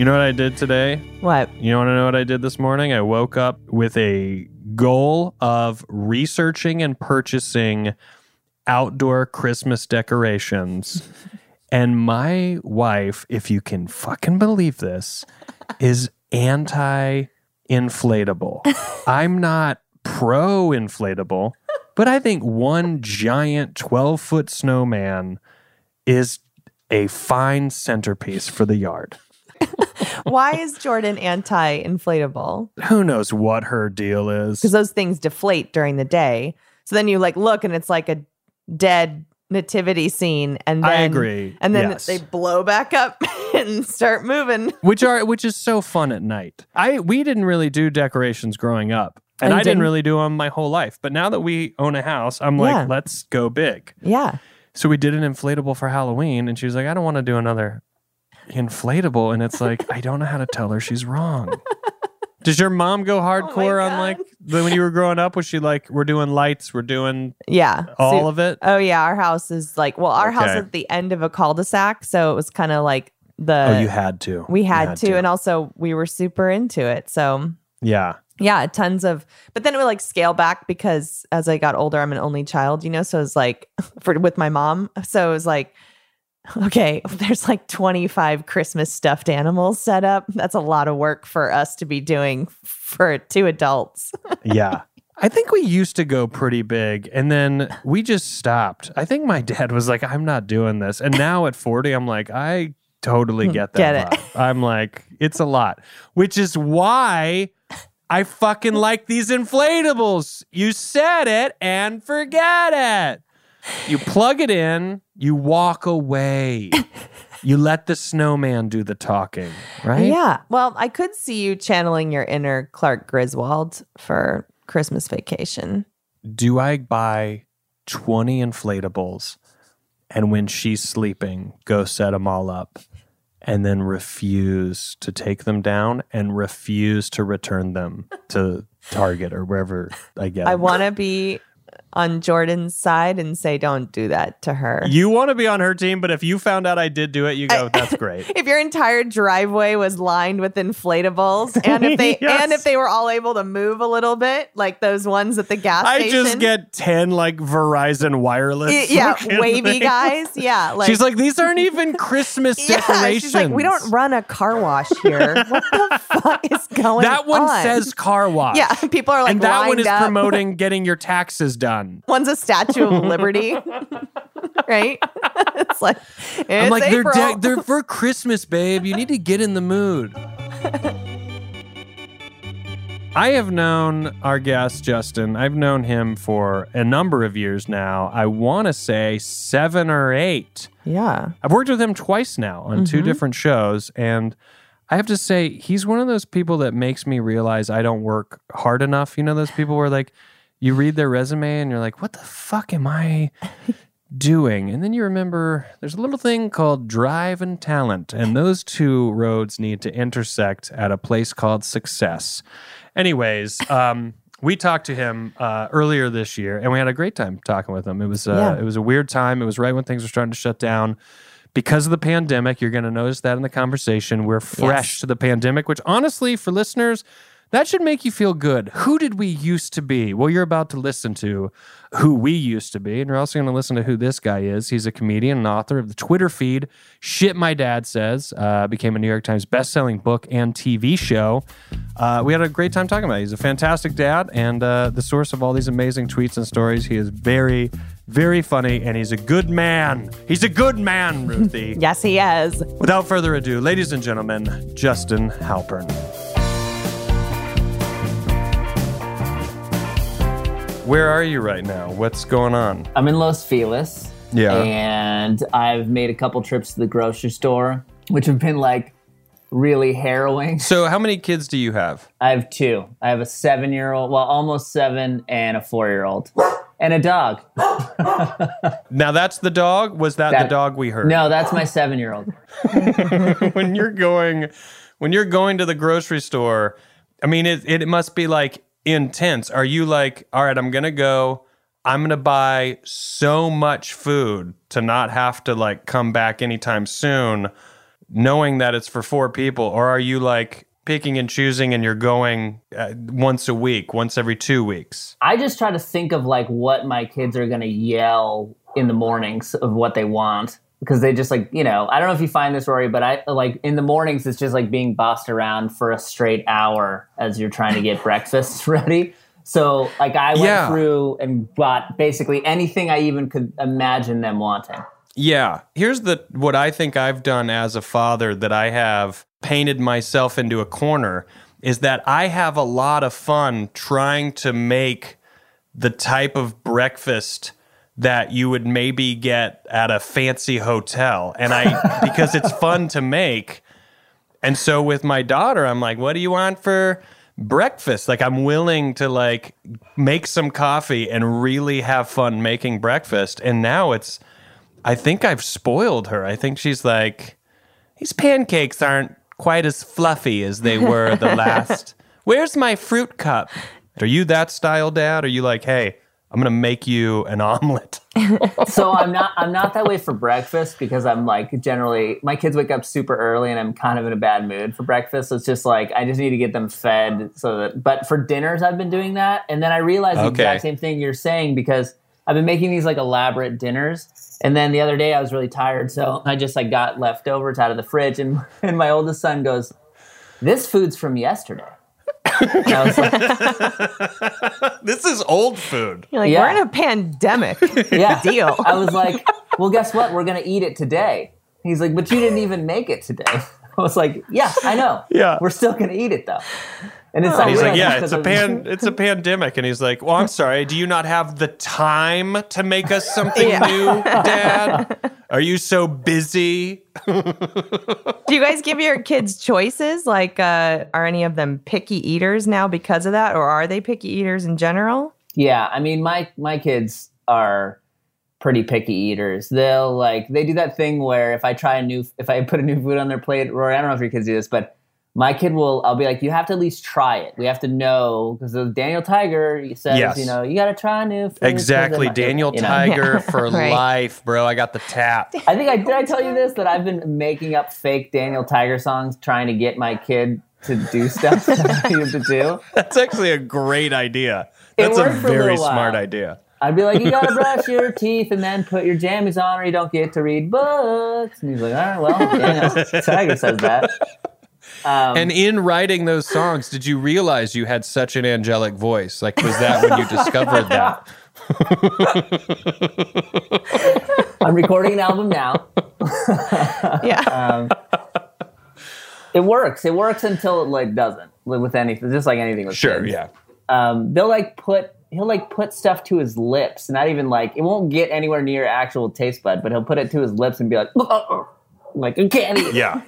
You know what I did today? What? You want to know what I did this morning? I woke up with a goal of researching and purchasing outdoor Christmas decorations. and my wife, if you can fucking believe this, is anti inflatable. I'm not pro inflatable, but I think one giant 12 foot snowman is a fine centerpiece for the yard. Why is Jordan anti inflatable? Who knows what her deal is? Because those things deflate during the day. So then you like look and it's like a dead nativity scene and then I agree. and then Yes. they blow back up and start moving. which are which is so fun at night. I we didn't really do decorations growing up, and Oh, you I didn't didn't? really do them my whole life. But now that we own a house, I'm like, Yeah. let's go big. Yeah. So we did an inflatable for Halloween, and she was like, I don't want to do another inflatable, and it's like I don't know how to tell her she's wrong. Does your mom go oh hardcore on God. like when you were growing up? Was she like, we're doing lights, we're doing Yeah. all So- of it? Oh yeah, our house is like well, our house Okay. is at the end of a cul-de-sac, so it was kind of like the oh, you had to. we You had, to, and also we were super into it. So yeah. yeah, tons of but then it would like scale back because as I got older, I'm an only child, you know, so it's like for with my mom. So it was like okay, there's like 25 Christmas stuffed animals set up. That's a lot of work for us to be doing for two adults. yeah. I think we used to go pretty big and then we just stopped. I think my dad was like, I'm not doing this. And now at 40, I'm like, I totally hmm, get that. Get it. I'm like, it's a lot, which is why I fucking like these inflatables. You said it and forget it. You plug it in, you walk away. You let the snowman do the talking, right? Yeah. Well, I could see you channeling your inner Clark Griswold for Christmas vacation. do I buy 20 inflatables and when she's sleeping, go set them all up and then refuse to take them down and refuse to return them to Target or wherever I get I want to be on Jordan's side and say, don't do that to her. You want to be on her team, but if you found out I did do it, you go, that's great. if your entire driveway was lined with inflatables and if they Yes. and if they were all able to move a little bit like those ones at the gas I station I just get 10 like Verizon wireless. Y- yeah wavy things. guys yeah like She's like, these aren't even Christmas yeah, decorations. she's like we don't run a car wash here what the fuck is going That one on? says car wash. yeah people are like and that one is up. promoting getting your taxes done. One's a statue of liberty right it's like it's I'm like April. they're de- they're for Christmas, babe. You need to get in the mood. I have known our guest Justin. I've known him for a number of years now. I want to say 7 or 8. yeah I've worked with him twice now on two Mhm. different shows and I have to say he's one of those people that makes me realize I don't work hard enough. You know those people where like you read their resume and you're like, "What the fuck am I doing. And then you remember there's a little thing called drive and talent, and those two roads need to intersect at a place called success. Anyways, um, we talked to him uh, earlier this year, and we had a great time talking with him. It was uh, Yeah. it was a weird time. It was right when things were starting to shut down. Because of the pandemic, you're going to notice that in the conversation. We're fresh Yes. to the pandemic, which honestly, for listeners, that should make you feel good. Who did we used to be? Well, you're about to listen to who we used to be, and you're also going to listen to who this guy is. He's a comedian and author of the Twitter feed "Shit My Dad Says," uh, became a New York Times best-selling book and TV show. Uh, we had a great time talking about. it. He's a fantastic dad and uh, the source of all these amazing tweets and stories. He is very, very funny, and he's a good man. He's a good man, Ruthie. Yes, he is. Without further ado, ladies and gentlemen, Justin Halpern. Where are you right now? What's going on? I'm in Los Feliz. Yeah. And I've made a couple trips to the grocery store, which have been like really harrowing. So, how many kids do you have? I have two. I have a seven year old, well, almost seven, and a four year old, and a dog. Now, that's the dog. Was that, the dog we heard? No, that's my seven year old. when you're going, when you're going to the grocery store, I mean, it it must be like intense. Are you like, all right, I'm gonna go. I'm gonna buy so much food to not have to like come back anytime soon, knowing that it's for four people, or are you like picking and choosing and you're going uh, once a week, once every two weeks? I just try to think of like what my kids are going to yell in the mornings of what they want because they just like you know I don't know if you find this Rory but I like in the mornings it's just like being bossed around for a straight hour as you're trying to get breakfast ready. So like I went Yeah. through and bought basically anything I even could imagine them wanting. Yeah. Here's the what I think I've done as a father that I have painted myself into a corner is that I have a lot of fun trying to make the type of breakfast that you would maybe get at a fancy hotel. And I because it's fun to make. And so with my daughter, I'm like, what do you want for breakfast? Like I'm willing to like make some coffee and really have fun making breakfast. And now it's I think I've spoiled her. I think she's like, these pancakes aren't quite as fluffy as they were the last. Where's my fruit cup? Are you that style dad? Are you like, hey, I'm gonna make you an omelet? so I'm not I'm not that way for breakfast because I'm like generally my kids wake up super early and I'm kind of in a bad mood for breakfast. So it's just like I just need to get them fed so that but for dinners I've been doing that and then I realized the exact same thing you're saying because I've been making these like elaborate dinners and then the other day I was really tired so I just like got leftovers out of the fridge and and my oldest son goes this food's from yesterday. And I was like, This is old food. You're like, Yeah. we're in a pandemic. yeah. Deal. I was like, well, guess what? We're gonna eat it today. He's like, but you didn't even make it today. I was like, yeah, I know. Yeah. we're still gonna eat it though. And it's He's like, yeah, it's a pan, it's a pandemic, and he's like, well, I'm sorry. Do you not have the time to make us something Yeah. new, Dad? Are you so busy? Do you guys give your kids choices? Like, uh, are any of them picky eaters now because of that, or are they picky eaters in general? Yeah, I mean, my my kids are pretty picky eaters. They'll like they do that thing where if I try a new if I put a new food on their plate, Rory, I don't know if your kids do this, but my kid will I'll be like, you have to at least try it. We have to know because Daniel Tiger says, Yes. you know, you got to try new food. 'cause it Exactly, might-" Daniel you know? Tiger for Right. life, bro. I got the tap. I think I did. I tell you this that I've been making up fake Daniel Tiger songs, trying to get my kid to do stuff that I need him to do. That's actually a great idea. It That's a worked for a very while. smart idea. I'd be like, you gotta brush your teeth and then put your jammies on, or you don't get to read books. And he's like, all right, well, Daniel Tiger says that. Um, And in writing those songs, did you realize you had such an angelic voice? Like, was that when you discovered that? I'm recording an album now. Yeah. Um, it works. It works until it like doesn't. With anything, just like anything with Sure, kids. yeah. um, they'll like put he'll like put stuff to his lips, not even like it won't get anywhere near actual taste bud, but he'll put it to his lips and be like, like I can't eat. Yeah.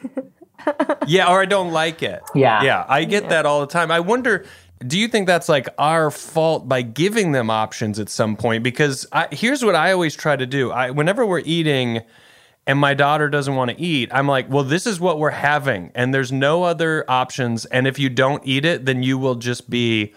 Yeah, or I don't like it. Yeah. Yeah, I get that all the time. I wonder do you think that's like our fault by giving them options at some point? Because I, here's what I always try to do. I, whenever we're eating and my daughter doesn't want to eat, I'm like, well, this is what we're having, and there's no other options. And if you don't eat it, then you will just be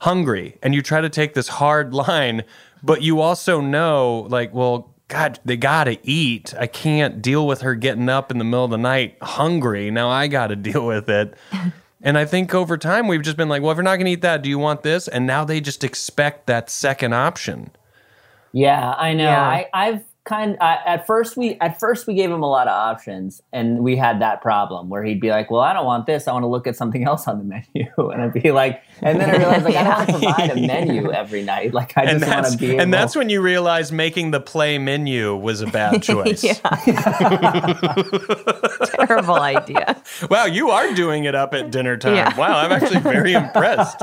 hungry. And you try to take this hard line, but you also know, like, well, God, they gotta eat. I can't deal with her getting up in the middle of the night hungry. Now I gotta deal with it. And I think over time we've just been like, well, if you're not gonna eat that, do you want this? And now they just expect that second option. Yeah, I know. Yeah. I, I've kind I, at first we at first we gave him a lot of options, and we had that problem where he'd be like, "Well, I don't want this. I want to look at something else on the menu," and I'd be like, and then I realized like I don't want to provide a menu every night. Like I And just want that's, to be able. and that's when you realize making the play menu was a bad choice. Terrible idea. Wow, you are doing it up at dinner time. Yeah. Wow, I'm actually very impressed.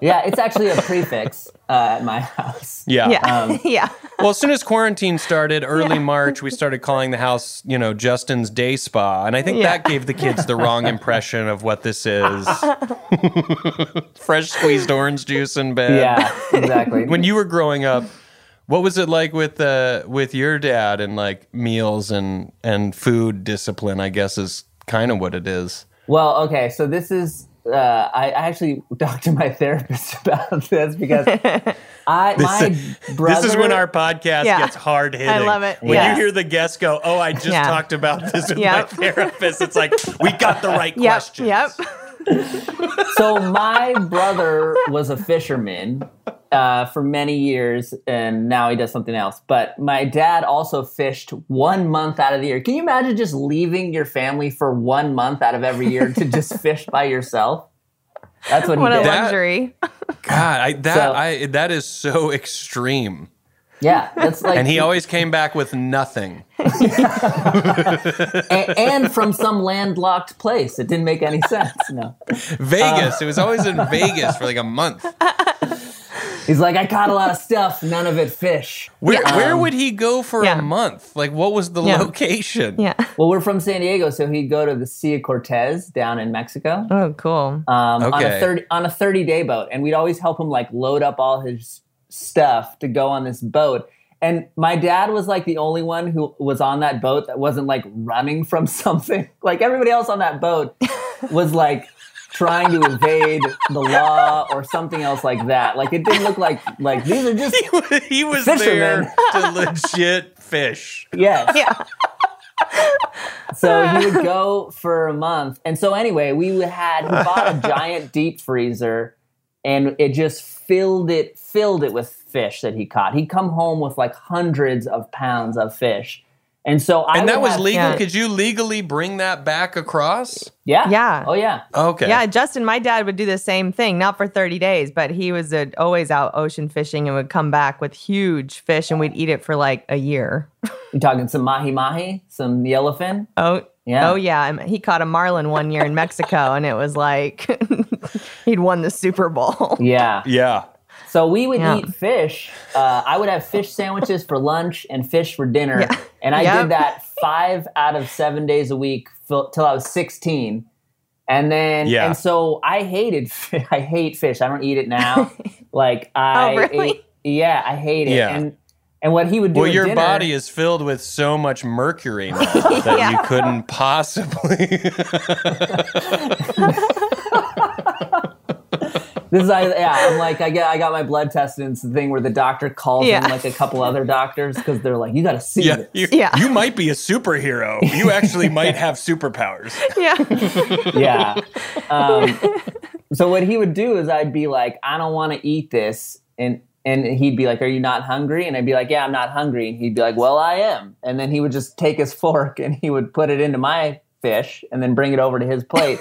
Yeah, it's actually a prix fixe uh, at my house. Yeah. Yeah. Um, yeah. Well, as soon as quarantine started, early March, we started calling the house, you know, Justin's Day Spa. And I think Yeah. that gave the kids the wrong impression of what this is. Fresh squeezed orange juice in bed. Yeah, exactly. When you were growing up, what was it like with uh, with your dad and like meals and and food discipline? I guess is kind of what it is. Well, okay, so this is. Uh, I I actually talked to my therapist about this because I my brother. This is when our podcast Yeah. gets hard hitting. I love it. When Yeah. you hear the guests go, "Oh, I just Yeah. talked about this with Yep. my therapist," it's like we got the right Yep. questions. Yep. So my brother was a fisherman uh, for many years, and now he does something else. But my dad also fished one month out of the year. Can you imagine just leaving your family for one month out of every year to just fish by yourself? That's what he What a did. That- luxury. God, I, that So- I that is so extreme. Yeah, that's like And he always came back with nothing. a- and from some landlocked place. It didn't make any sense. No, Vegas. it was always in Vegas for like a month. he's like, I caught a lot of stuff, none of it fish. Where where would he go for Yeah. a month? Like what was the Yeah. location? Yeah. Well, we're from San Diego, so he'd go to the Sea of Cortez down in Mexico. Oh, cool. um, on a Okay. thirty on a thirty day boat, and we'd always help him like load up all his stuff to go on this boat. And my dad was like the only one who was on that boat that wasn't like running from something. Like everybody else on that boat was like trying to evade the law or something else like that. Like it didn't look like like these are just he was Fisherman. there to legit fish. yes. Yeah. So he would go for a month. And so anyway, we had he bought a giant deep freezer and it just filled it filled it with fish that he caught. He'd come home with like hundreds of pounds of fish. And so I And that was have- legal. Yeah. Could you legally bring that back across? Yeah. Yeah. Oh yeah. Okay. Yeah, Justin, my dad would do the same thing, not for 30 days, but he was uh, always out ocean fishing and would come back with huge fish and we'd eat it for like a year. You talking some mahi mahi, some yellowfin? Oh, Yeah. Oh, yeah. He caught a marlin one year in Mexico and it was like he'd won the Super Bowl. Yeah. Yeah. So we would Yeah. eat fish. Uh, I would have fish sandwiches for lunch and fish for dinner. Yeah. And I Yep. did that five out of seven days a week fil- till I was 16. And then, Yeah. and so I hated, fi- I hate fish. I don't eat it now. like I, Oh, really? ate- yeah, I hate it. Yeah. And and what he would do. Well, your dinner- body is filled with so much mercury now that Yeah. you couldn't possibly. This is, I, yeah, I'm like, I get, I got my blood tested. And it's the thing where the doctor calls Yeah. in like a couple other doctors because they're like, you got to see yeah, this. you, Yeah. you might be a superhero. You actually might have superpowers. yeah. yeah. Um, so what he would do is I'd be like, I don't want to eat this, and and he'd be like, Are you not hungry? And I'd be like, Yeah, I'm not hungry. And he'd be like, Well, I am. And then he would just take his fork and he would put it into my fish and then bring it over to his plate.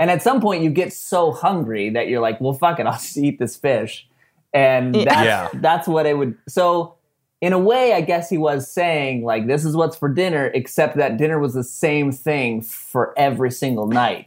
And at some point, you get so hungry that you're like, Well, fuck it, I'll just eat this fish. And Yeah. that's Yeah. that's what it would. So. In a way, I guess he was saying, like, this is what's for dinner, except that dinner was the same thing for every single night.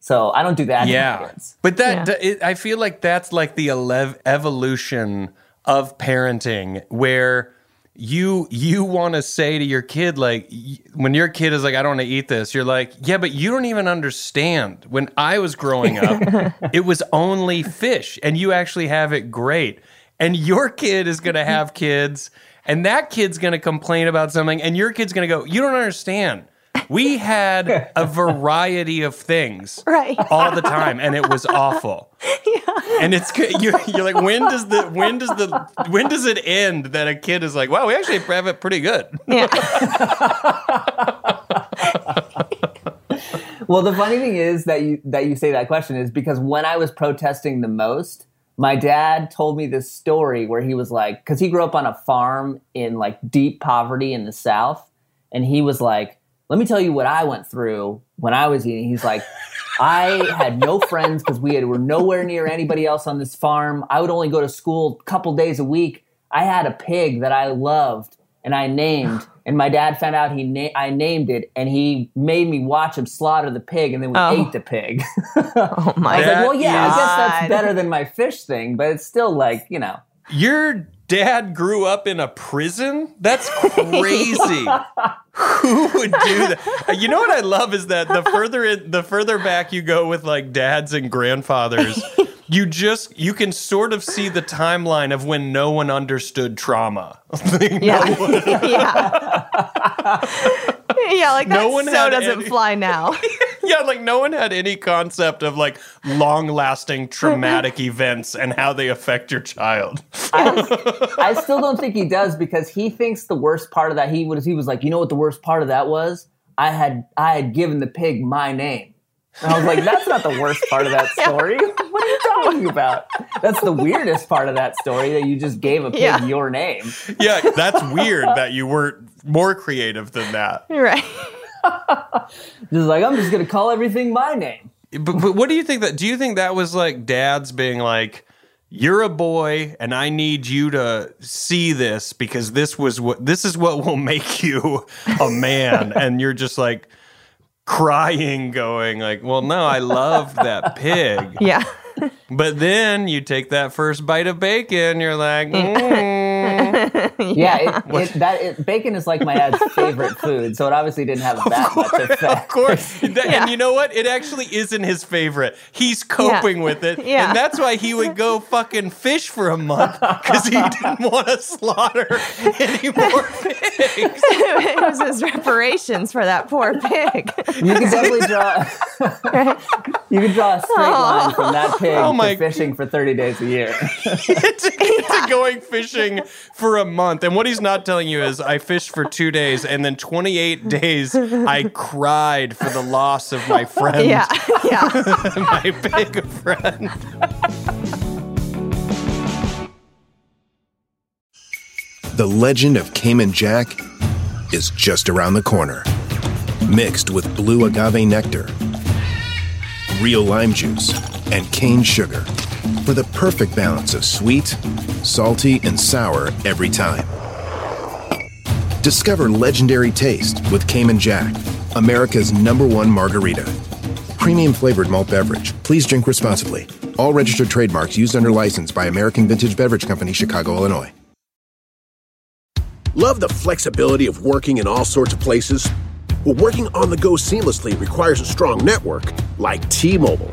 So I don't do that. Yeah, but that Yeah. d- it, I feel like that's like the elev- evolution of parenting, where you you want to say to your kid like when your kid is like I don't want to eat this you're like yeah but you don't even understand. When I was growing up it was only fish and you actually have it great. And your kid is going to have kids and that kid's going to complain about something and your kid's going to go you don't understand we had a variety of things Right. all the time and it was awful Yeah. and it's good- you're, you're like when does the when does the when does it end that a kid is like wow we actually have it pretty good Yeah. Well, the funny thing is that you that you say that question is because when I was protesting the most, my dad told me this story where he was like, because he grew up on a farm in like deep poverty in the South, and he was like, "Let me tell you what I went through when I was eating." He's like, "I had no friends because we had, were nowhere near anybody else on this farm. I would only go to school a couple days a week. I had a pig that I loved." and I named, and my dad found out he na- I named it, and he made me watch him slaughter the pig, and then we Oh. ate the pig. Oh my I was like, well, yeah, I guess that's better than my fish thing, but it's still like, you know. your dad grew up in a prison that's crazy who would do that you know what i love is that the further in, the further back you go with like dads and grandfathers you just you can sort of see the timeline of when no one understood trauma Yeah. yeah. yeah, like that No one so doesn't any- fly now. yeah, like no one had any concept of like long lasting traumatic events and how they affect your child. I, I still don't think he does because he thinks the worst part of that he was he was like, you know what the worst part of that was? I had I had given the pig my name. And I was like, that's not the worst part of that story. What are you talking about? That's the weirdest part of that story that you just gave a pig Yeah. your name. Yeah, that's weird that you weren't more creative than that. right. Just like I'm just gonna call everything my name. But, but what do you think that do you think that was like dads being like you're a boy and I need you to see this because this was what this is what will make you a man and you're just like crying going like well no I love that pig Yeah. but then you take that first bite of bacon you're like mm. Yeah, It, it, that it, bacon is like my dad's favorite food, so it obviously didn't have that much effect. of course. That- Yeah. And you know what? It actually isn't his favorite. He's coping with it. Yeah. And that's why he would go fucking fish for a month because he didn't want to slaughter any more pigs. it was his reparations for that poor pig. You can definitely draw. you can draw a straight oh. line from that pig Oh my- to fishing for thirty days a year. to, to going fishing for a month. And what he's not telling you is I fished for two days and then 28 days I cried for the loss of my friend, Yeah. Yeah. my big friend. The legend of Cayman Jack is just around the corner. Mixed with blue agave nectar, real lime juice, and cane sugar for the perfect balance of sweet, salty, and sour every time. Discover legendary taste with Cayman Jack, America's number one margarita. Premium flavored malt beverage. Please drink responsibly. All registered trademarks used under license by American Vintage Beverage Company, Chicago, Illinois. Love the flexibility of working in all sorts of places? Well, working on the go seamlessly requires a strong network like T Mobile.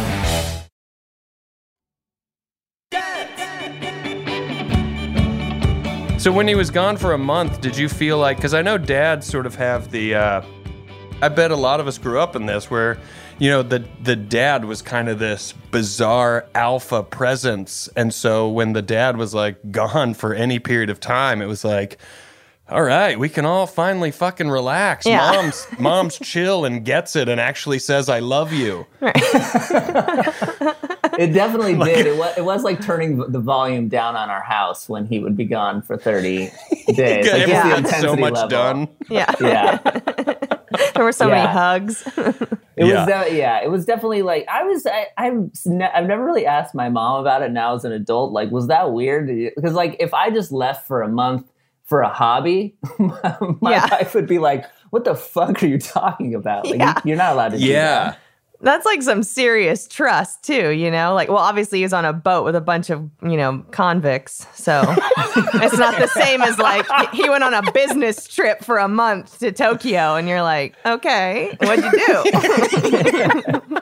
So when he was gone for a month, did you feel like? Because I know dads sort of have the. Uh, I bet a lot of us grew up in this, where you know the the dad was kind of this bizarre alpha presence, and so when the dad was like gone for any period of time, it was like. All right, we can all finally fucking relax. Yeah. Mom's mom's chill and gets it and actually says I love you. It definitely did. It was, it was like turning the volume down on our house when he would be gone for thirty days. Like, just the Everyone so much level. done. Yeah. Yeah. there were so many hugs. It Yeah. was de- yeah, it was definitely like I was I, I've ne- I've never really asked my mom about it now as an adult. Like, was that weird? Because like if I just left for a month for a hobby, my, my Yeah. wife would be like, "What the fuck are you talking about? Like, Yeah. you, are not allowed to." do Yeah. That." That's like some serious trust too, you know? Like, well, obviously he's on a boat with a bunch of, you know, convicts. So it's not the same as like he went on a business trip for a month to Tokyo and you're like, okay, what'd you do?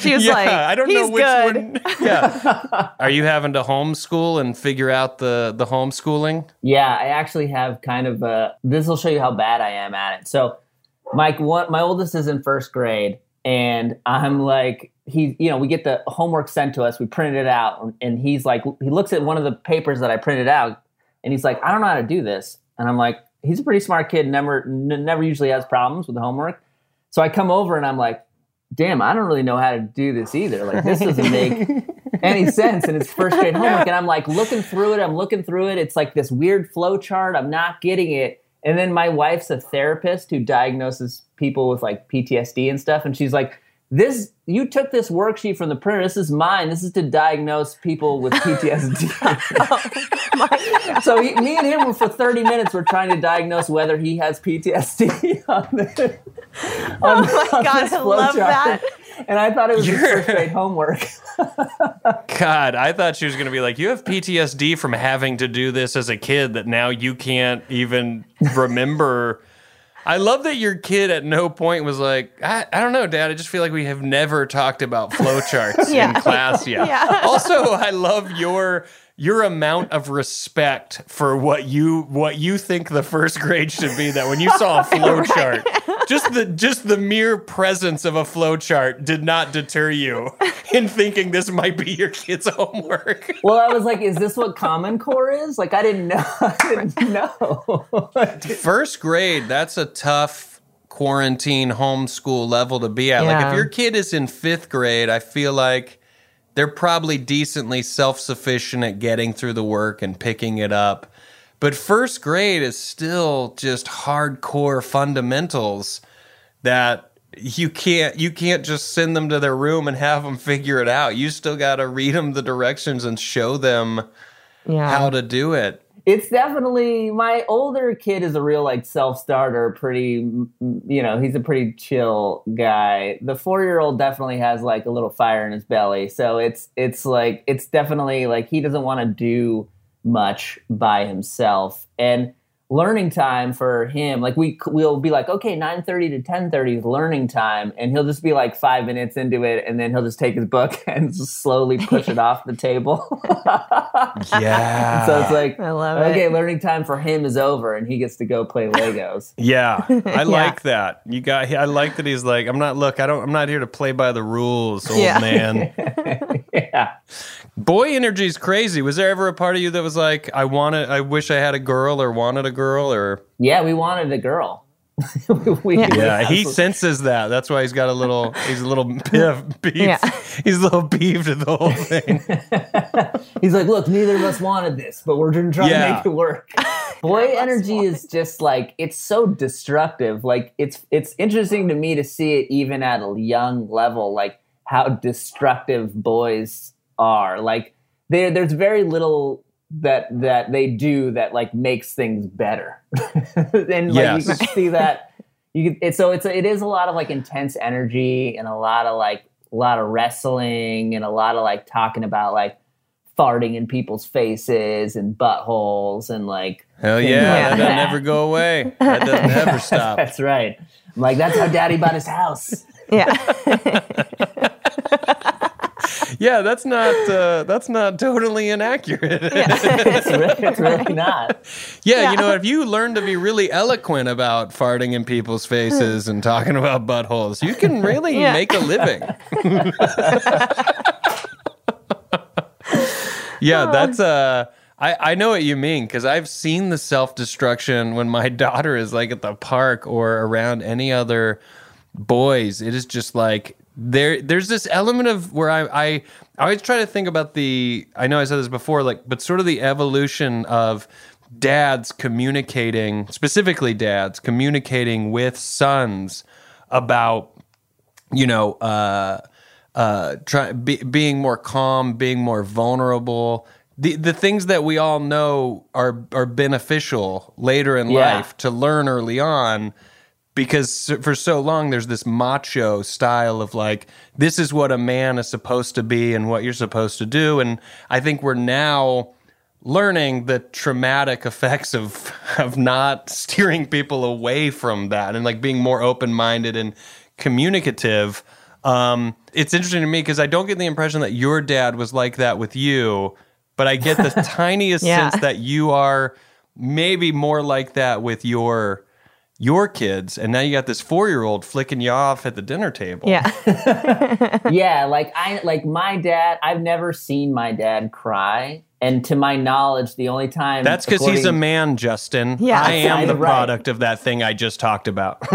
she was yeah, like, I don't he's know which good. one. Yeah. Are you having to homeschool and figure out the the homeschooling? Yeah, I actually have kind of a. This will show you how bad I am at it. So, Mike, one, my oldest is in first grade, and I'm like, he, you know, we get the homework sent to us, we print it out, and he's like, he looks at one of the papers that I printed out, and he's like, I don't know how to do this, and I'm like, he's a pretty smart kid, never, n- never usually has problems with the homework. So I come over and I'm like, damn, I don't really know how to do this either. Like, this doesn't make any sense and it's first grade homework. And i'm like looking through it. I'm looking through it. It's like this weird flow chart i'm not getting it and then my wife's a therapist who diagnoses people with like ptsd and stuff and she's like this you took this worksheet from the printer this is mine this is to diagnose people with ptsd oh so he, me and him were for 30 minutes we're trying to diagnose whether he has ptsd on the Oh my on God, this I love chart. that. and i thought it was his You're- first grade homework God, I thought she was going to be like, you have PTSD from having to do this as a kid that now you can't even remember. I love that your kid at no point was like, I, I don't know, Dad. I just feel like we have never talked about flowcharts Yeah. in class yet. Yeah. Also, I love your your amount of respect for what you what you think the first grade should be. That when you saw a flowchart, just the just the mere presence of a flowchart did not deter you in thinking this might be your kid's homework. Well, I was like, is this what Common Core is? Like, I didn't know. I didn't know. First grade, that's a tough quarantine homeschool level to be at. Like if your kid is in fifth grade, I feel like they're probably decently self sufficient at getting through the work and picking it up. But first grade is still just hardcore fundamentals that you can't you can't just send them to their room and have them figure it out. You still got to read them the directions and show them Yeah. how to do it. it's definitely my older kid is a real like self-starter pretty mm, you know he's a pretty chill guy the four-year-old definitely has like a little fire in his belly so it's it's like it's definitely like he doesn't want to do much by himself. And learning time for him like we we'll be like okay 9:30 to 10:30 is learning time and he'll just be like 5 minutes into it and then he'll just take his book and just slowly push it off the table Yeah. so it's like I love okay, it. learning time for him is over, and he gets to go play Legos. Yeah, I like that. You got. I like that he's like, I'm not. Look, I don't. I'm not here to play by the rules, old Yeah. man. yeah, Boy energy is crazy. Was there ever a part of you that was like, I wanted, I wish I had a girl or wanted a girl or? yeah, we wanted a girl. we, Yeah. Yeah, he senses that. That's why he's got a little. He's a little beef. beef. Yeah. He's a little beefed at the whole thing. He's like, look, neither of us wanted this, but we're gonna Yeah. to make it work. Boy energy is just like it's so destructive. Like it's it's interesting to me to see it even at a young level, like how destructive boys are. Like there there's very little that that they do that like makes things better. and like Yes. you can see that you can, it's so it's it is a lot of like intense energy and a lot of like a lot of wrestling and a lot of like talking about like farting in people's faces and buttholes and like Hell yeah, Yeah. that doesn't ever go away. That doesn't ever stop. that's right. I'm like that's how daddy bought his house. Yeah. Yeah, that's not. Uh, that's not totally inaccurate. It's really, it's really not. Yeah, Yeah. you know, if you learn to be really eloquent about farting in people's faces and talking about buttholes, you can really Yeah. make a living. yeah, that's uh I, I know what you mean because I've seen the self destruction when my daughter is like at the park or around any other boys. It is just like there there's this element of where I, I I always try to think about the I know I said this before, like but sort of the evolution of dads communicating, specifically dads communicating with sons about, you know, uh, uh, try, be, being more calm, being more vulnerable. The, the things that we all know are are beneficial later in Yeah. life to learn early on because for so long there's this macho style of like this is what a man is supposed to be and what you're supposed to do and i think we're now learning the traumatic effects of of not steering people away from that and like being more open-minded and communicative um, it's interesting to me because i don't get the impression that your dad was like that with you but i get the tiniest Yeah. sense that you are maybe more like that with your your kids and now you got this four-year-old flicking you off at the dinner table Yeah. yeah, like I like my dad. I've never seen my dad cry, and to my knowledge, the only time that's because he's a man justin Yeah. i am the Right. product of that thing i just talked about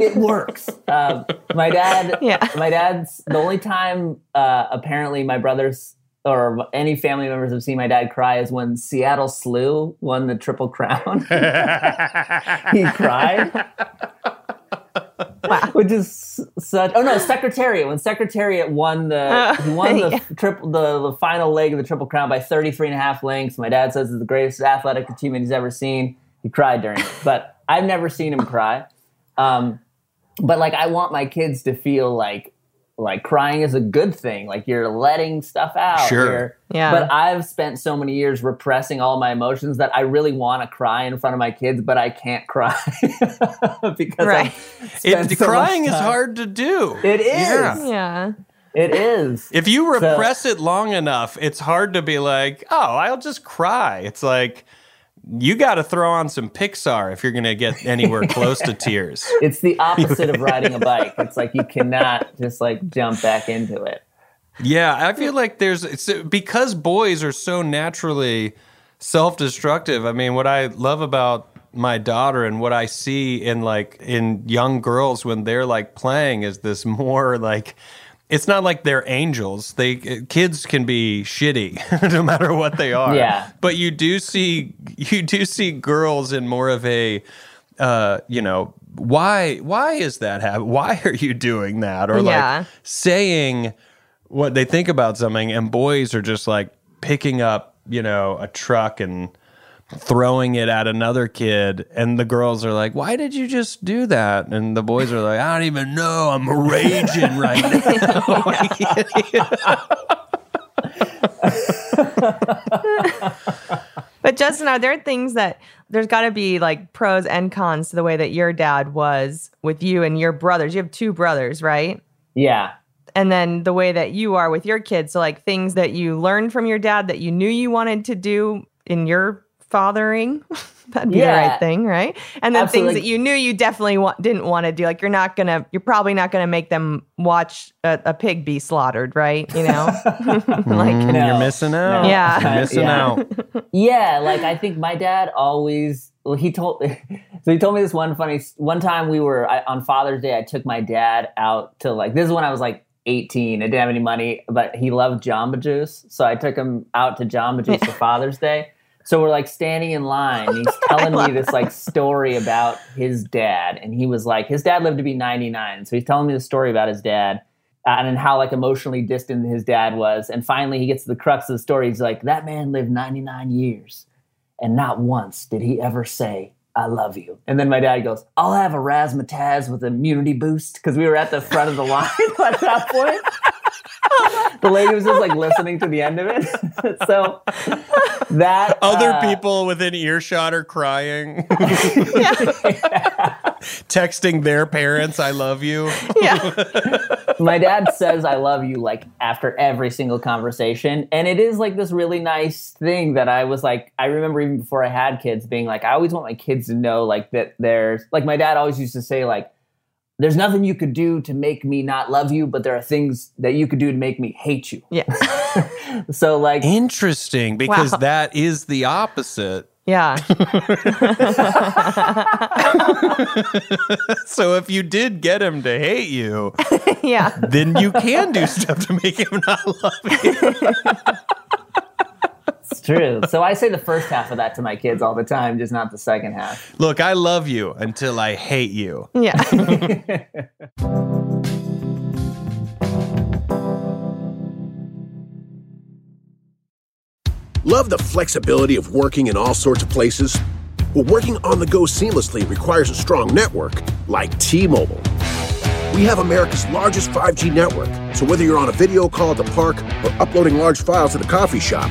it works. Um, my dad, Yeah. my dad's the only time uh, apparently my brothers or any family members have seen my dad cry is when Seattle Slew won the Triple Crown. he cried. Which is such. Oh no, Secretariat. When Secretariat won the, he won the yeah. triple, the, the final leg of the Triple Crown by 33 and a half lengths. My dad says it's the greatest athletic achievement he's ever seen. He cried during it, but I've never seen him cry. Um, but like, I want my kids to feel like like crying is a good thing. Like you're letting stuff out. Sure. You're- Yeah. But I've spent so many years repressing all my emotions that I really want to cry in front of my kids, but I can't cry because Right. I've spent it, so much crying is hard to do It is. Yeah. yeah. It is. If you repress it long enough, it's hard to be like, oh, I'll just cry. It's like you got to throw on some Pixar if you're going to get anywhere close to tears. It's the opposite of riding a bike. It's like you cannot just like jump back into it. Yeah, I feel like there's it's because boys are so naturally self-destructive. I mean, what I love about my daughter and what I see in like in young girls when they're like playing is this more like it's not like they're angels. They kids can be shitty no matter what they are. Yeah. But you do see you do see girls in more of a uh, you know, why why is that happening? why are you doing that? Or Yeah. like saying what they think about something and boys are just like picking up, you know, a truck and throwing it at another kid and the girls are like why did you just do that and the boys are like i don't even know i'm raging right now But Justin, are there things that there's got to be like pros and cons to the way that your dad was with you and your brothers? You have two brothers, right? Yeah. And then the way that you are with your kids. So, like things that you learned from your dad that you knew you wanted to do in your fathering. That'd be the right thing, right? And then Absolutely. things that you knew you definitely wa- didn't want to do. Like you're not gonna, you're probably not gonna make them watch a, a pig be slaughtered, right? You know, mm, like No. you're missing out Yeah. you're missing Yeah. out Yeah, like I think my dad always. Well, he told. So he told me this one funny. One time we were I, on Father's Day. I took my dad out to like. This is when I was like 18. I didn't have any money, but he loved Jamba Juice, so I took him out to Jamba Juice for Father's Day. So we're like standing in line. And he's telling me this like story about his dad, and he was like, his dad lived to be 99. So he's telling me the story about his dad uh, and how like emotionally distant his dad was. And finally, he gets to the crux of the story. He's like, that man lived 99 years, and not once did he ever say, I love you. And then my dad goes, I'll have a razzmatazz with immunity boost because we were at the front of the line at that point. the lady was just like listening to the end of it. so that other uh, people within earshot are crying texting their parents i love you yeah, my dad says I love you like after every single conversation. And it is like this really nice thing that I was like, I remember even before I had kids being like, I always want my kids to know like that there's like my dad always used to say, like, there's nothing you could do to make me not love you, but there are things that you could do to make me hate you. yeah, So like interesting because Wow. that is the opposite yeah, so if you did get him to hate you yeah. then you can do stuff to make him not love you it's true. So I say the first half of that to my kids all the time, just not the second half. Look, I love you until I hate you. Yeah. Love the flexibility of working in all sorts of places? Well, working on the go seamlessly requires a strong network like T Mobile. We have America's largest 5G network, so whether you're on a video call at the park or uploading large files at a coffee shop,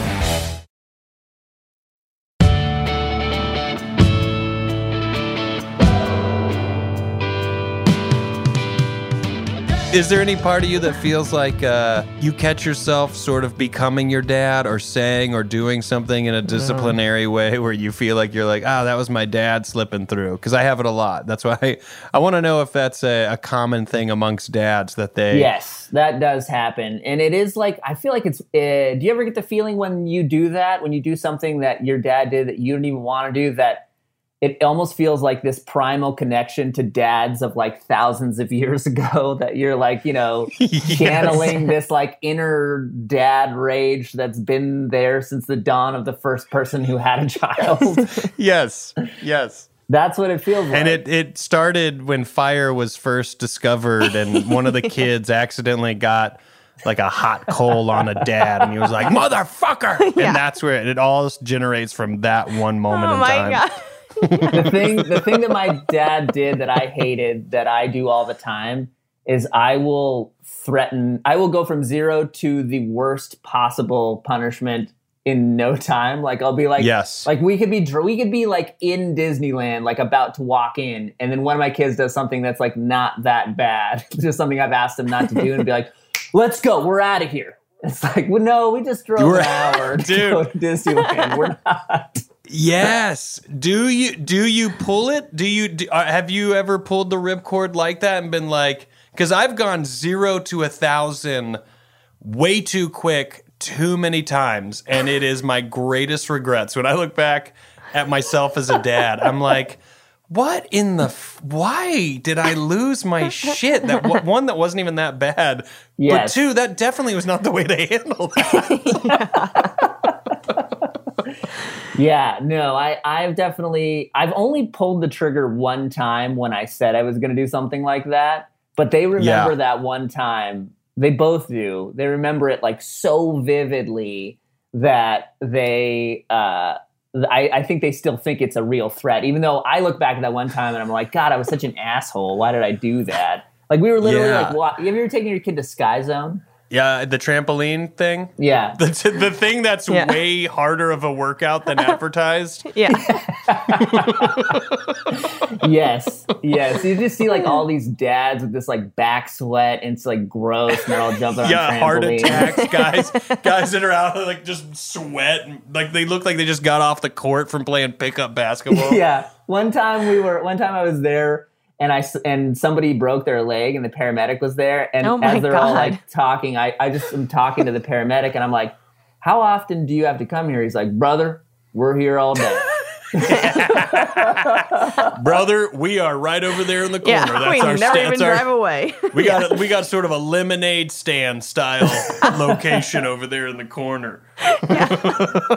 Is there any part of you that feels like uh, you catch yourself sort of becoming your dad or saying or doing something in a disciplinary way where you feel like you're like, ah, that was my dad slipping through? Because I have it a lot. That's why I, I want to know if that's a, a common thing amongst dads that they. Yes, that does happen. And it is like, I feel like it's, uh, do you ever get the feeling when you do that, when you do something that your dad did that you don't even want to do, that it almost feels like this primal connection to dads of like thousands of years ago that you're like, you know, channeling this like inner dad rage that's been there since the dawn of the first person who had a child. Yes. Yes. that's what it feels like. And it, it started when fire was first discovered, and one of the kids accidentally got like a hot coal on a dad, and he was like, "Motherfucker!" Yeah. And that's where it, it all generates from that one moment oh in my time. god. The thing the thing that my dad did that I hated that I do all the time is I will threaten I will go from 0 to the worst possible punishment in no time. Like I'll be like Yes. like we could be we could be like in Disneyland like about to walk in and then one of my kids does something that's like not that bad. Just something I've asked him not to do and be like let's go. We're out of here. It's like well no we just drove an hour to go to Disneyland. We're not Yes. Do you do you pull it? Do you do, uh, have you ever pulled the ripcord like that and been like? Because I've gone zero to a thousand way too quick, too many times, and it is my greatest regrets when I look back at myself as a dad. I'm like. What in the? F- why did I lose my shit? That w- one that wasn't even that bad, Yes. but two that definitely was not the way to handle that. Yeah, no, I, I've definitely, I've only pulled the trigger one time when I said I was going to do something like that. But they remember Yeah. that one time. They both do. They remember it like so vividly that they, uh, I, I think they still think it's a real threat, even though I look back at that one time and I'm like, God, I was such an asshole. Why did I do that? Like we were literally Yeah. like, have you ever taken your kid to Sky Zone? Yeah, the trampoline thing. Yeah. The, t- the thing that's Yeah. way harder of a workout than advertised. Yeah. yes, yes. You just see like all these dads with this like back sweat, and it's like gross, and they're all jumping on yeah, heart trampolines. attacks, guys. guys that are out like just sweat, and, like they look like they just got off the court from playing pickup basketball. yeah. One time we were. One time I was there, and I s- and somebody broke their leg, and the paramedic was there, and Oh as they're all like talking, I I just am talking to the paramedic, and I'm like, "How often do you have to come here?" He's like, "Brother, we're here all day." brother, we are right over there in the corner. Yeah. that's we our never sta- even that's our- drive away. We got a, we got sort of a lemonade stand style location over there in the corner.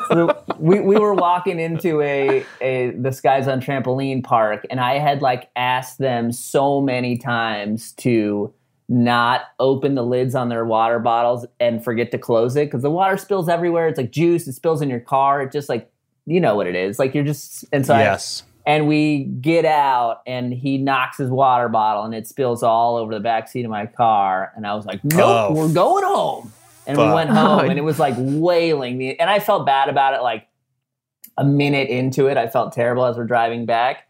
So we, we were walking into a, a the Sky Zone Trampoline Park, and I had like asked them so many times to not open the lids on their water bottles and forget to close it because the water spills everywhere. It's like juice, it spills in your car. It just like you know what it is. Like you're just and so I- yes. and we get out and he knocks his water bottle and it spills all over the back seat of my car and i was like nope Oh, we're going home and we went home Oh. and it was like wailing me and i felt bad about it like a minute into it i felt terrible as we're driving back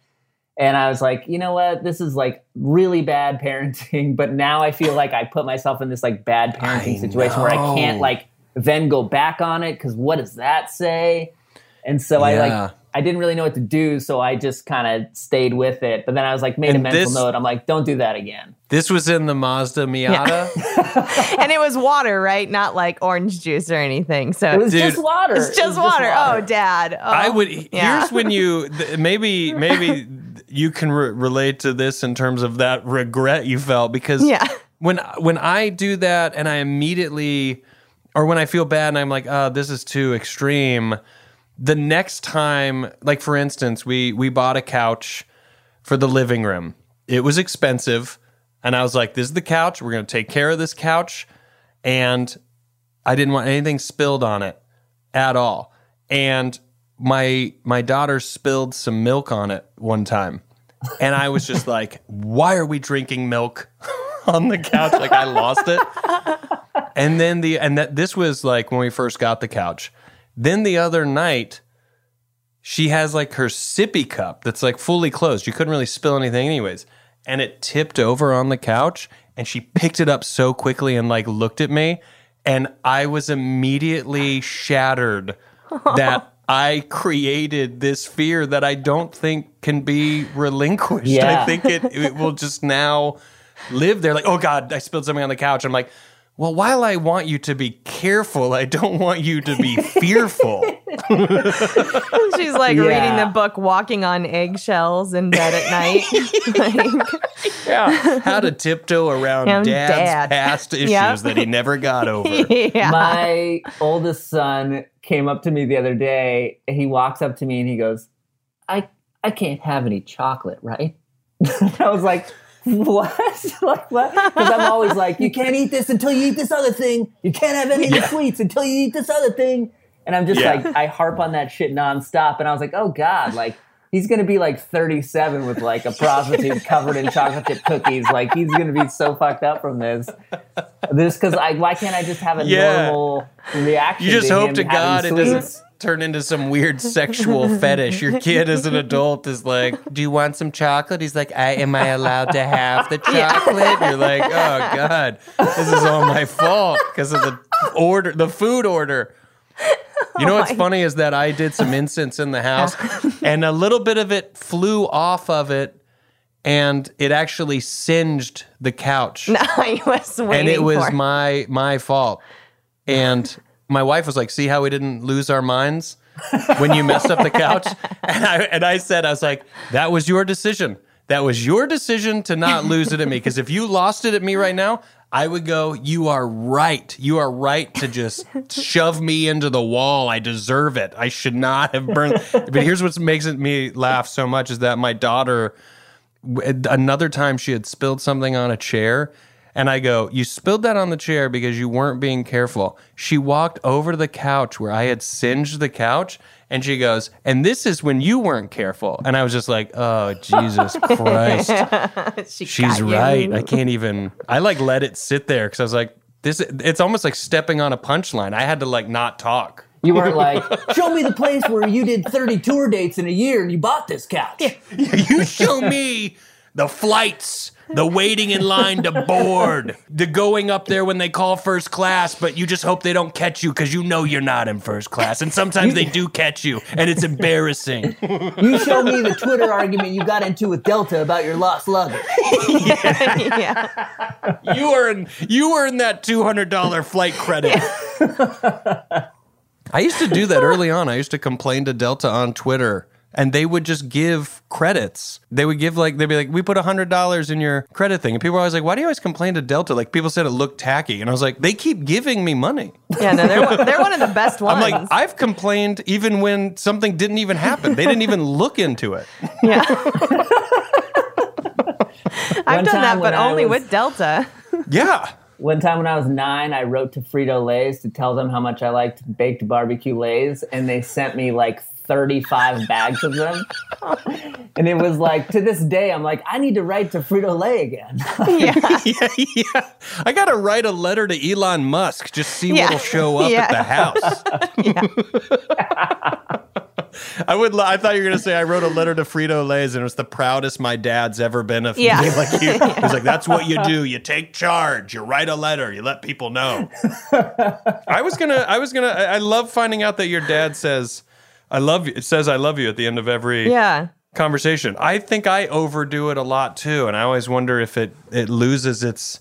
and i was like you know what this is like really bad parenting but now i feel like i put myself in this like bad parenting I situation where i can't like then go back on it because what does that say and so i like I didn't really know what to do, so I just kind of stayed with it. But then I was like, made a mental this- note. I'm like, don't do that again. This was in the Mazda Miata. and it was water, right? Not like orange juice or anything. So It was Dude, just water. it's It just was water. Oh, dad. Oh, I would. yeah. Here's when you th- maybe maybe you can re- relate to this in terms of that regret you felt because Yeah. when when I do that and I immediately or when I feel bad and I'm like, oh, this is too extreme. The next time, like for instance, we we bought a couch for the living room. It was expensive, and I was like, this is the couch. We're gonna take care of this couch, and I didn't want anything spilled on it at all. And my my daughter spilled some milk on it one time. And I was just like, why are we drinking milk on the couch? Like I lost it. And then the and that this was like when we first got the couch. Then the other night she has like her sippy cup that's like fully closed. You couldn't really spill anything anyways. And it tipped over on the couch and she picked it up so quickly and like looked at me and I was immediately shattered that I created this fear that I don't think can be relinquished. I think it, it will just now live there. Like, oh God, I spilled something on the couch. I'm like, well, while I want you to be careful, I don't want you to be fearful. She's like Yeah. reading the book Walking on Eggshells in bed at night. like, yeah. How to tiptoe around I'm dad's dad. past issues Yep. that he never got over. yeah. My oldest son came up to me the other day. He walks up to me and he goes, "I I can't have any chocolate, right?" I was like, "What? like what?" Because I'm always like, "You can't eat this until you eat this other thing. You can't have any of the sweets until you eat this other thing." And I'm just Yeah. like, I harp on that shit nonstop. And I was like, "Oh God, like." He's gonna be like 37 with like a prostitute covered in chocolate chip cookies. Like he's gonna be so fucked up from this. This because I why can't I just have a Yeah. normal reaction? You just to hope to God it doesn't turn into some weird sexual fetish. Your kid as an adult is like, "Do you want some chocolate?" He's like, I, "Am I allowed to have the chocolate?" You're like, "Oh God, this is all my fault because of the order, the food order." You know oh what's funny is that I did some incense in the house, and a little bit of it flew off of it, and it actually singed the couch I was waiting and it was for. my my fault. And my wife was like, "See how we didn't lose our minds when you messed up the couch?" And I and I said, "I was like, that was your decision. That was your decision to not lose it at me. Because if you lost it at me right now." I would go, You are right. You are right to just shove me into the wall. I deserve it. I should not have burned. But here's what makes it me laugh so much is that my daughter, another time she had spilled something on a chair and I go, You spilled that on the chair because you weren't being careful. She walked over to the couch where I had singed the couch and she goes, And this is when you weren't careful. And I was just like, Oh, Jesus Christ. She She's got you. right. I can't even, I like let it sit there because I was like, this, it's almost like stepping on a punchline. I had to like not talk. You weren't like, show me the place where you did 30 tour dates in a year and you bought this couch. you show me the flights, the waiting in line to board, the going up there when they call first class, but you just hope they don't catch you because you know you're not in first class. And sometimes they do catch you, and it's embarrassing. You show me the Twitter argument you got into with Delta about your lost luggage. yeah. You earn you earn that two hundred dollar flight credit. I used to do that early on. I used to complain to Delta on Twitter. And they would just give credits. They would give like they'd be like, "We put hundred dollars in your credit thing," and people were always like, "Why do you always complain to Delta?" Like people said it looked tacky, and I was like, "They keep giving me money." Yeah, no, they're one- they're one of the best ones. I'm ones. like, I've complained even when something didn't even happen. They didn't even look into it. yeah. I've One done that, but only was- with Delta. Yeah. One time when I was nine, I wrote to Frito Lay's to tell them how much I liked baked barbecue Lays, and they sent me like 35 bags of them. And it was like, to this day, I'm like, I need to write to Frito Lay again. Yeah. yeah, yeah. I got to write a letter to Elon Musk, just see Yeah. what'll show up Yeah. at the house. I would. lo- I thought you were gonna say I wrote a letter to Frito Lay's and it was the proudest my dad's ever been of Yeah. me. Like you, he's like, that's what you do. You take charge. You write a letter. You let people know. I was gonna. I was gonna. I I love finding out that your dad says I love you. It says I love you at the end of every Yeah. conversation. I think I overdo it a lot too, and I always wonder if it it loses its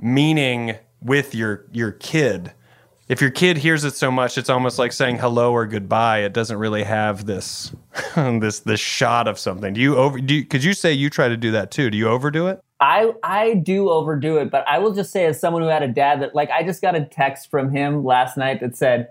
meaning with your your kid. If your kid hears it so much, it's almost like saying hello or goodbye. It doesn't really have this this this shot of something. Do you over? Do you, could you say you try to do that too? Do you overdo it? I I do overdo it, but I will just say as someone who had a dad that like I just got a text from him last night that said,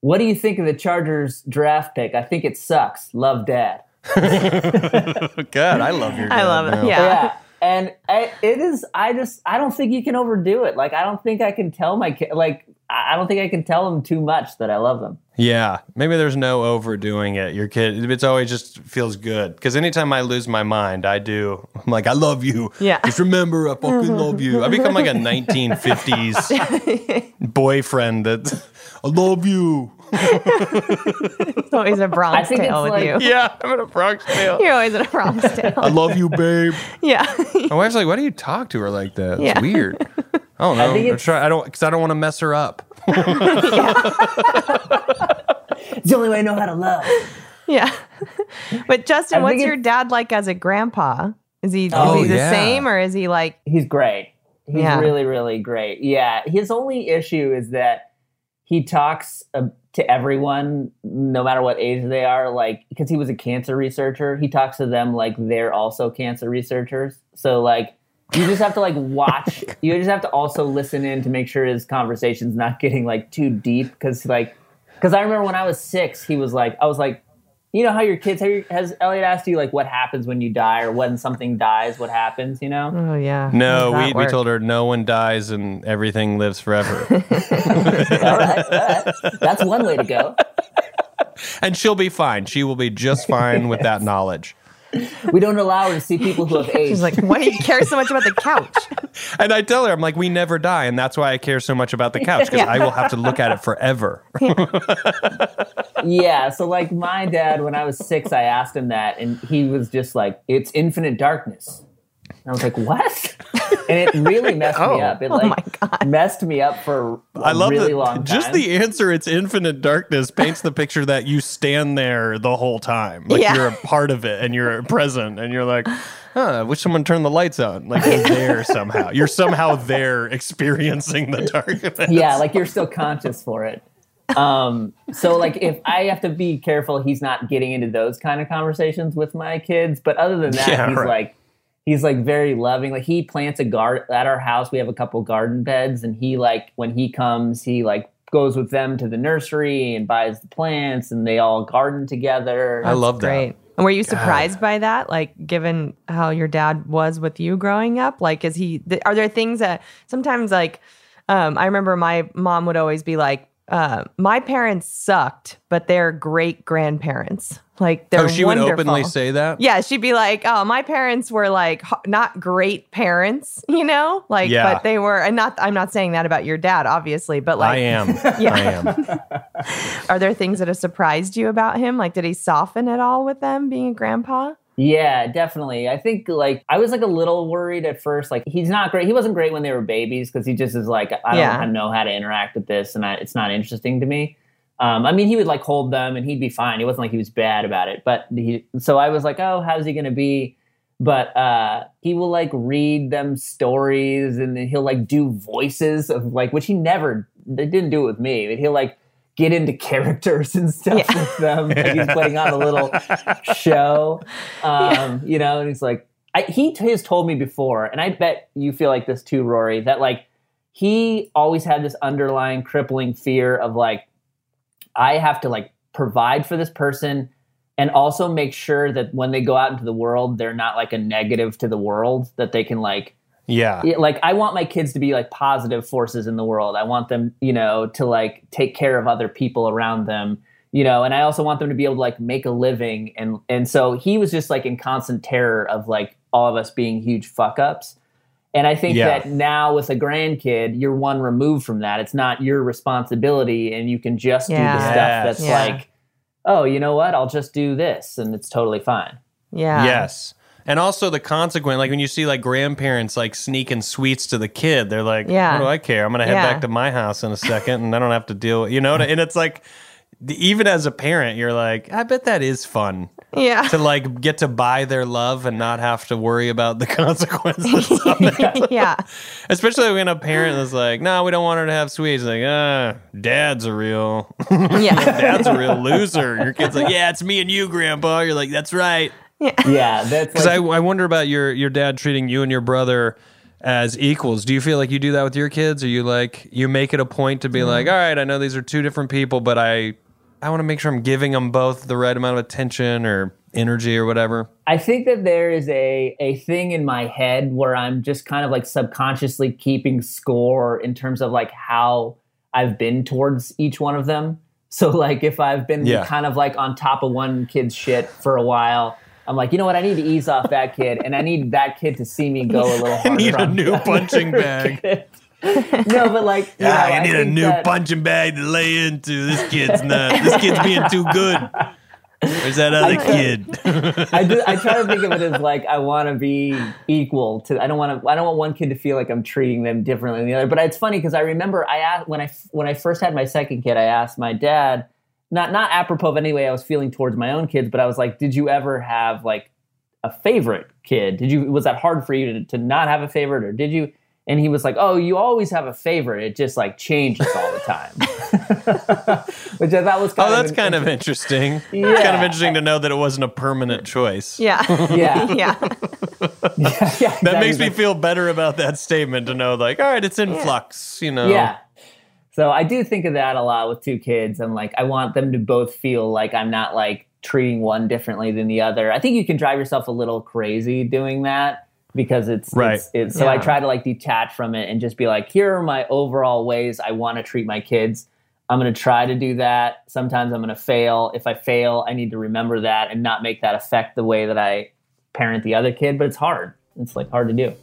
"What do you think of the Chargers draft pick? I think it sucks. Love dad." God, I love your. I love it. now. Yeah. Yeah. And I, it is, I just, I don't think you can overdo it. Like, I don't think I can tell my kid, like, I I don't think I can tell them too much that I love them. Yeah, maybe there's no overdoing it. Your kid, it's always just feels good. Because anytime I lose my mind, I do. I'm like, I love you. Yeah. Just remember, I fucking love you. I become like a 1950s boyfriend that I love you. It's always a Bronx think tale with like- you. Yeah, I'm in a Bronx tale. You're always in a Bronx tale. I love you, babe. yeah. My wife's like, why do you talk to her like that? It's Yeah. weird. I don't know. I'm it's- try, I don't because I don't want to mess her up. It's the only way I know how to love. yeah. But Justin, I what's your dad like as a grandpa? Is he Oh, is he the yeah. same or is he like He's great. He's Yeah. really, really great. Yeah. His only issue is that he talks uh, to everyone, no matter what age they are, like, because he was a cancer researcher, he talks to them like they're also cancer researchers. So, like, you just have to like watch. you just have to also listen in to make sure his conversation's not getting like too deep. Because like, because I remember when I was six, he was like, I was like, you know how your kids have your, has Elliot asked you like what happens when you die or when something dies, what happens, you know? Oh yeah. No, we, that we told her no one dies and everything lives forever. all right, all right. That's one way to go. and she'll be fine. She will be just fine with that knowledge. We don't allow her to see people who have aged. She's like, why do you care so much about the couch? And I tell her, I'm like, we never die, and that's why I care so much about the couch because I will have to look at it forever. yeah. So like my dad, when I was six, I asked him that, and he was just like, "It's infinite darkness." And I was like, "What?" And it really messed me up. It Oh like my God. messed me up for a I love really that. long time. Just the answer, it's infinite darkness, paints the picture that you stand there the whole time, like Yeah. you're a part of it and you're present, and you're like, huh, I wish someone turned the lights on. Like you're there somehow. You're somehow there experiencing the darkness. yeah, like you're still conscious for it. Um, so like if I have to be careful, he's not getting into those kind of conversations with my kids. But other than that, Yeah, he's right. like he's like very loving. Like he plants a garden at our house. We have a couple garden beds, and he like when he comes, he like goes with them to the nursery and buys the plants, and they all garden together. I love that. Great. And were you surprised by that? Like, given how your dad was with you growing up, like, is he? Th- are there things that sometimes, like, um, I remember my mom would always be like, uh, "My parents sucked, but they're great grandparents. Like, they're Oh, she wonderful. would openly say that. Yeah, she'd be like, "Oh, my parents were like not great parents, you know, like, Yeah. but they were." And not, I'm not saying that about your dad, obviously, but like, I am. Yeah. I am. are there things that have surprised you about him? Like, did he soften at all with them being a grandpa? Yeah, definitely. I think like I was like a little worried at first. Like he's not great. He wasn't great when they were babies because he just is like I Yeah. don't know how to interact with this, and I, it's not interesting to me. Um, I mean, he would like hold them and he'd be fine. It wasn't like he was bad about it. But he, so I was like, oh, how's he going to be? But uh, he will like read them stories and then he'll like do voices of like, which he never, they didn't do it with me, but he'll like get into characters and stuff Yeah. with them. Like he's putting on a little show, um, you know, and he's like, I, he has told me before, and I bet you feel like this too, Rory, that like he always had this underlying crippling fear of like, I have to like provide for this person and also make sure that when they go out into the world, they're not like a negative to the world, that they can like, Yeah. yeah, like I want my kids to be like positive forces in the world. I want them, you know, to like take care of other people around them, you know, and I also want them to be able to like make a living and and so he was just like in constant terror of like all of us being huge fuck ups. And I think Yeah. that now with a grandkid, you're one removed from that. It's not your responsibility and you can just do the Yeah. stuff that's Yes. like, oh, you know what? I'll just do this and it's totally fine. Yeah. Yes. And also the consequent, like when you see like grandparents like sneaking sweets to the kid, they're like, Yeah. "What do I care? I'm gonna head Yeah. back to my house in a second, and I don't have to deal." with You know, and it's like even as a parent, you're like, I bet that is fun Yeah. to like get to buy their love and not have to worry about the consequences. yeah. Especially when a parent is like, "No, we don't want her to have sweets." Like, ah, dad's a real, Yeah. dad's a real loser. Your kid's like, "Yeah, it's me and you, Grandpa." You're like, "That's right." Yeah, that's Because like, I, I wonder about your your dad treating you and your brother as equals. Do you feel like you do that with your kids? Or you like you make it a point to be mm-hmm. like, all right, I know these are two different people, but I I want to make sure I'm giving them both the right amount of attention or energy or whatever. I think that there is a a thing in my head where I'm just kind of like subconsciously keeping score in terms of like how I've been towards each one of them. So like if I've been Yeah. kind of like on top of one kid's shit for a while, I'm like, you know what? I need to ease off that kid, and I need that kid to see me go a little harder. I need a new punching bag. no, but like, you ah, know, I need a new that- punching bag to lay into. This kid's not. This kid's being too good. Where's that other kid? I do, I try to think of it as like I want to be equal to. I don't want to. I don't want one kid to feel like I'm treating them differently than the other. But it's funny because I remember I asked when I when I first had my second kid, I asked my dad, not not apropos of any way I was feeling towards my own kids, but I was like, did you ever have like a favorite kid? Did you was that hard for you to, to not have a favorite, or did you? And he was like, "Oh, you always have a favorite. It just like changes all the time," which uh, I thought was kind Oh, of that's an- kind of interesting. It's kind of interesting to know that it wasn't a permanent choice. Yeah. Yeah. yeah. yeah, That makes exactly. me feel better about that statement to know, like, all right, it's in flux, you know. Yeah. So I do think of that a lot with two kids. I'm like, I want them to both feel like I'm not like treating one differently than the other. I think you can drive yourself a little crazy doing that because it's Right. It's, it's, so I try to like detach from it and just be like, here are my overall ways I want to treat my kids. I'm going to try to do that. Sometimes I'm going to fail. If I fail, I need to remember that and not make that affect the way that I parent the other kid. But it's hard. It's like hard to do.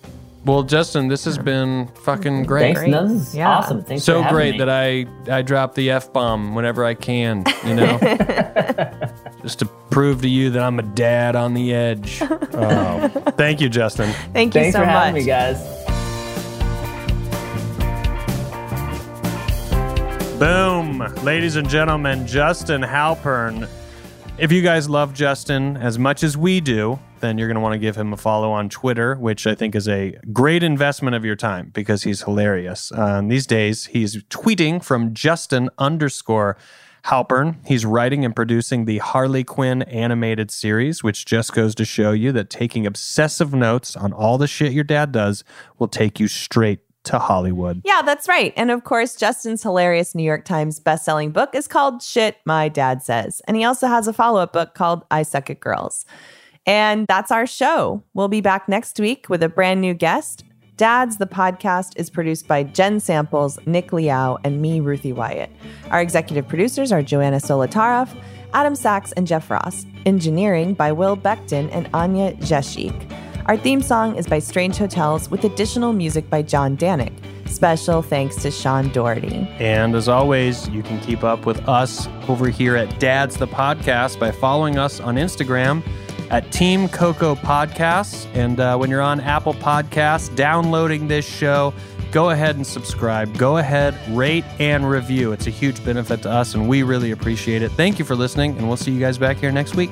Well, Justin, this has been fucking great. Thanks. No, this is Yeah. awesome. Thanks so for great me. that I I drop the f bomb whenever I can, you know, just to prove to you that I'm a dad on the edge. Oh, thank you, Justin. Thank you Thanks so for having much. me, guys. Boom, ladies and gentlemen, Justin Halpern. If you guys love Justin as much as we do, then you're going to want to give him a follow on Twitter, which I think is a great investment of your time because he's hilarious. Um, these days, he's tweeting from Justin underscore Halpern. He's writing and producing the Harley Quinn animated series, which just goes to show you that taking obsessive notes on all the shit your dad does will take you straight to Hollywood. Yeah, that's right. And of course, Justin's hilarious New York Times bestselling book is called Shit My Dad Says. And he also has a follow up book called I Suck at Girls. And that's our show. We'll be back next week with a brand new guest. Dads, the podcast is produced by Jen Samples, Nick Liao, and me, Ruthie Wyatt. Our executive producers are Joanna Solotaroff, Adam Sachs, and Jeff Ross. Engineering by Will Beckton and Anya Jeshik. Our theme song is by Strange Hotels with additional music by John Danick. Special thanks to Sean Doherty. And as always, you can keep up with us over here at Dad's the Podcast by following us on Instagram at Team Coco Podcasts. And uh, when you're on Apple Podcasts, downloading this show, go ahead and subscribe. Go ahead, rate and review. It's a huge benefit to us, and we really appreciate it. Thank you for listening, and we'll see you guys back here next week.